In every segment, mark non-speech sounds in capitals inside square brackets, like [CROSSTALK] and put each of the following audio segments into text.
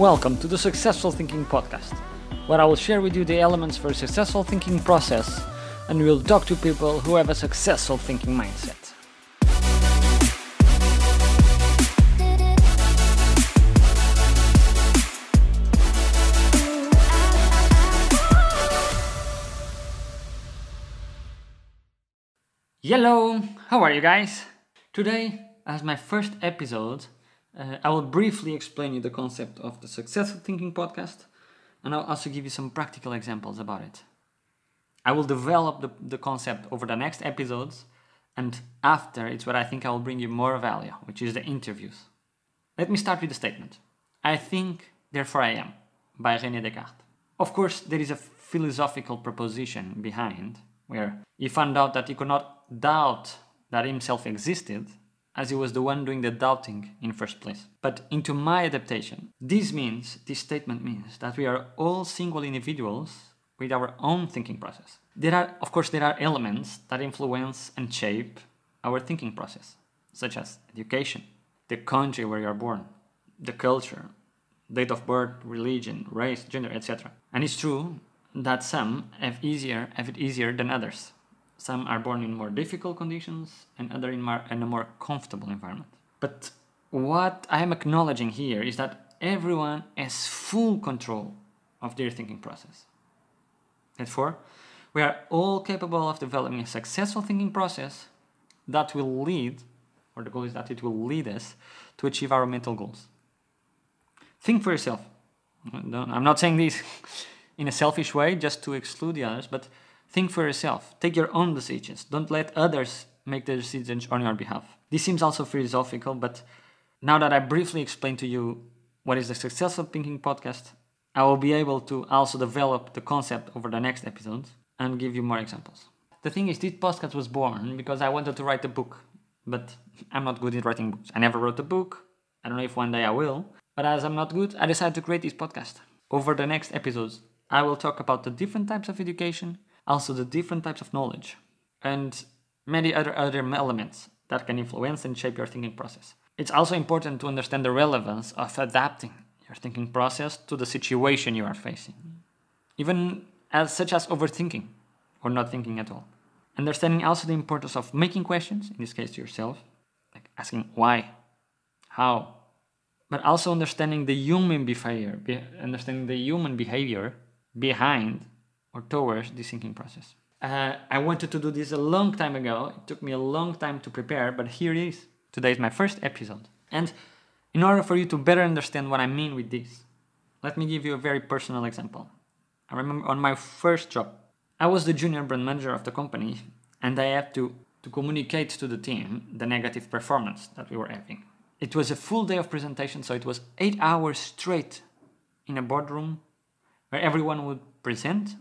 Welcome to the Successful Thinking Podcast, where I will share with you the elements for a successful thinking process and we will talk to people who have a successful thinking mindset. Hello, how are you guys? Today, as my first episode, uh, I will briefly explain you the concept of the Successful Thinking podcast, and I'll also give you some practical examples about it. I will develop the, the concept over the next episodes, and after it's where I think I will bring you more value, which is the interviews. Let me start with the statement I think, therefore I am, by René Descartes. Of course, there is a philosophical proposition behind, where he found out that he could not doubt that himself existed as he was the one doing the doubting in first place. But into my adaptation, this means, this statement means that we are all single individuals with our own thinking process. There are, of course, there are elements that influence and shape our thinking process, such as education, the country where you are born, the culture, date of birth, religion, race, gender, etc. And it's true that some have easier have it easier than others. Some are born in more difficult conditions and other in, in a more comfortable environment. But what I am acknowledging here is that everyone has full control of their thinking process. Therefore, we are all capable of developing a successful thinking process that will lead, or the goal is that it will lead us to achieve our mental goals. Think for yourself. I'm not saying this [LAUGHS] in a selfish way just to exclude the others, but think for yourself. Take your own decisions. Don't let others make the decisions on your behalf. This seems also philosophical, but now that I briefly explained to you what is the Successful Thinking podcast, I will be able to also develop the concept over the next episodes and give you more examples. The thing is, this podcast was born because I wanted to write a book, but I'm not good at writing books. I never wrote a book. I don't know if one day I will, but as I'm not good, I decided to create this podcast. Over the next episodes, I will talk about the different types of education, also the different types of knowledge, and many other other elements that can influence and shape your thinking process. It's also important to understand the relevance of adapting your thinking process to the situation you are facing, even as such as overthinking or not thinking at all. Understanding also the importance of making questions, in this case to yourself, like asking why, how, but also understanding the human behavior, be, understanding the human behavior behind or towards the thinking process. Uh, I wanted to do this a long time ago. It took me a long time to prepare, but here it is. Today is my first episode. And in order for you to better understand what I mean with this, let me give you a very personal example. I remember on my first job, I was the junior brand manager of the company, and I had to, to communicate to the team the negative performance that we were having. It was a full day of presentation, so it was eight hours straight in a boardroom where everyone would present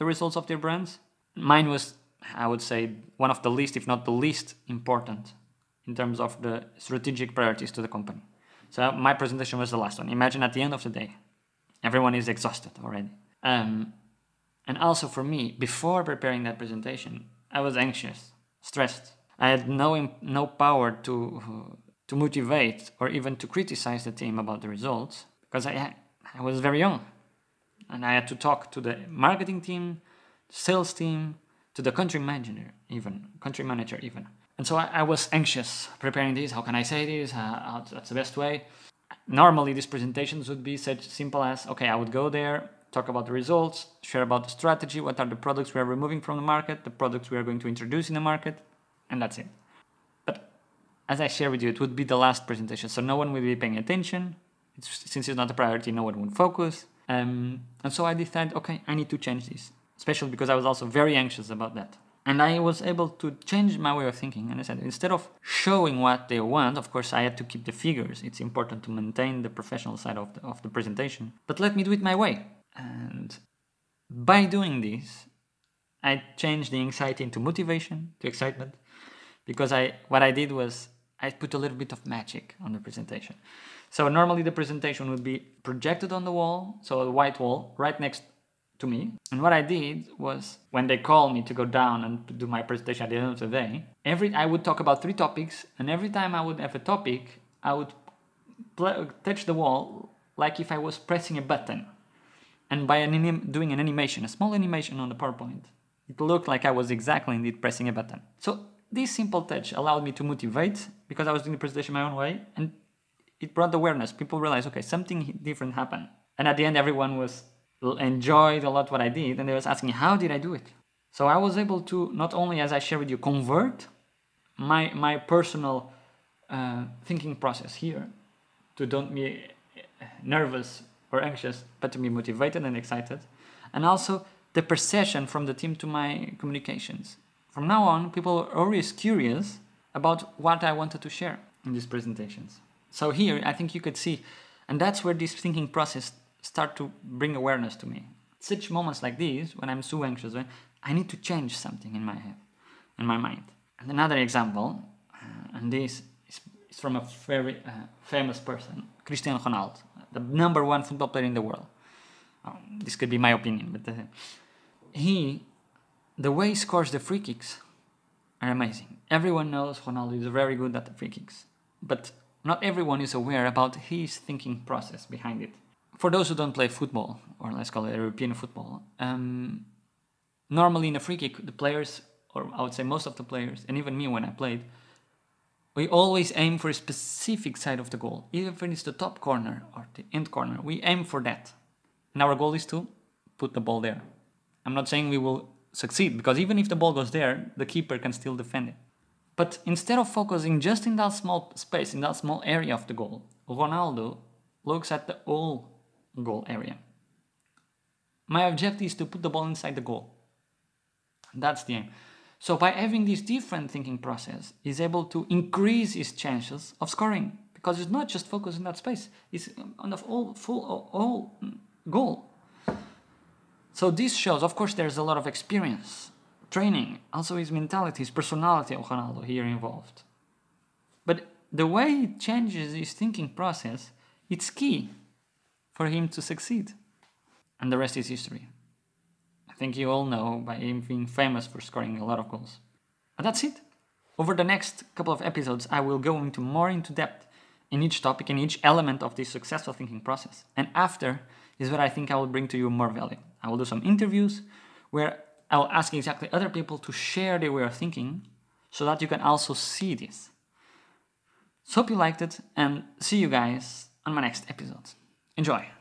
the results of their brands. Mine was, I would say, one of the least, if not the least important in terms of the strategic priorities to the company. So my presentation was the last one. Imagine at the end of the day, everyone is exhausted already. Um, and also for me, before preparing that presentation, I was anxious, stressed. I had no no power to to motivate or even to criticize the team about the results because I I was very young, and I had to talk to the marketing team, sales team, to the country manager even country manager even. And so I, I was anxious preparing this. How can I say this? How, that's the best way. Normally, these presentations would be such simple as okay, I would go there, talk about the results, share about the strategy, what are the products we are removing from the market, the products we are going to introduce in the market, and that's it. But as I share with you, it would be the last presentation, so no one will be paying attention. It's, since it's not a priority, no one would focus. Um, and so I decided, okay, I need to change this, especially because I was also very anxious about that. And I was able to change my way of thinking. And I said, instead of showing what they want, of course, I had to keep the figures. It's important to maintain the professional side of the, of the presentation. But let me do it my way. And by doing this, I changed the anxiety into motivation, to excitement, because I what I did was I put a little bit of magic on the presentation. So normally the presentation would be projected on the wall, so a white wall right next to me. And what I did was when they called me to go down and do my presentation at the end of the day, every I would talk about three topics, and every time I would have a topic, I would touch the wall like if I was pressing a button. And by an doing an animation, a small animation on the PowerPoint, it looked like I was exactly indeed pressing a button. So this simple touch allowed me to motivate because I was doing the presentation my own way and it brought awareness. People realized, okay, something different happened. And at the end, everyone was enjoyed a lot what I did and they was asking, how did I do it? So I was able to not only, as I share with you, convert my my personal uh, thinking process here to don't be nervous or anxious, but to be motivated and excited, and also the perception from the team to my communications. From now on, people are always curious about what I wanted to share in these presentations. So here, I think you could see, and that's where this thinking process start to bring awareness to me. Such moments like these, when I'm so anxious, when I need to change something in my head, in my mind. And another example, uh, and this is, is, from a very uh, famous person, Cristiano Ronaldo, the number one football player in the world. Um, this could be my opinion, but uh, he, the way he scores the free kicks are amazing. Everyone knows Ronaldo is very good at the free kicks, but not everyone is aware about his thinking process behind it. For those who don't play football, or let's call it European football, um, normally in a free kick, the players, or I would say most of the players, and even me when I played, we always aim for a specific side of the goal. Even if it's the top corner or the end corner, we aim for that. And our goal is to put the ball there. I'm not saying we will succeed, because even if the ball goes there, the keeper can still defend it. But instead of focusing just in that small space, in that small area of the goal, Ronaldo looks at the whole goal area. My objective is to put the ball inside the goal. That's the aim. So by having this different thinking process, he's able to increase his chances of scoring because it's not just focused in that space; it's on the whole full whole goal. So this shows, of course, there's a lot of experience, training, also his mentality, his personality of Ronaldo here involved. But the way he changes his thinking process, it's key for him to succeed. And the rest is history I think you all know by him being famous for scoring a lot of goals. But that's it. Over the next couple of episodes, I will go into more into depth in each topic, and each element of this successful thinking process. And after is where I think I will bring to you more value. I will do some interviews where I will ask exactly other people to share their way of thinking so that you can also see this. So hope you liked it and see you guys on my next episode. Enjoy!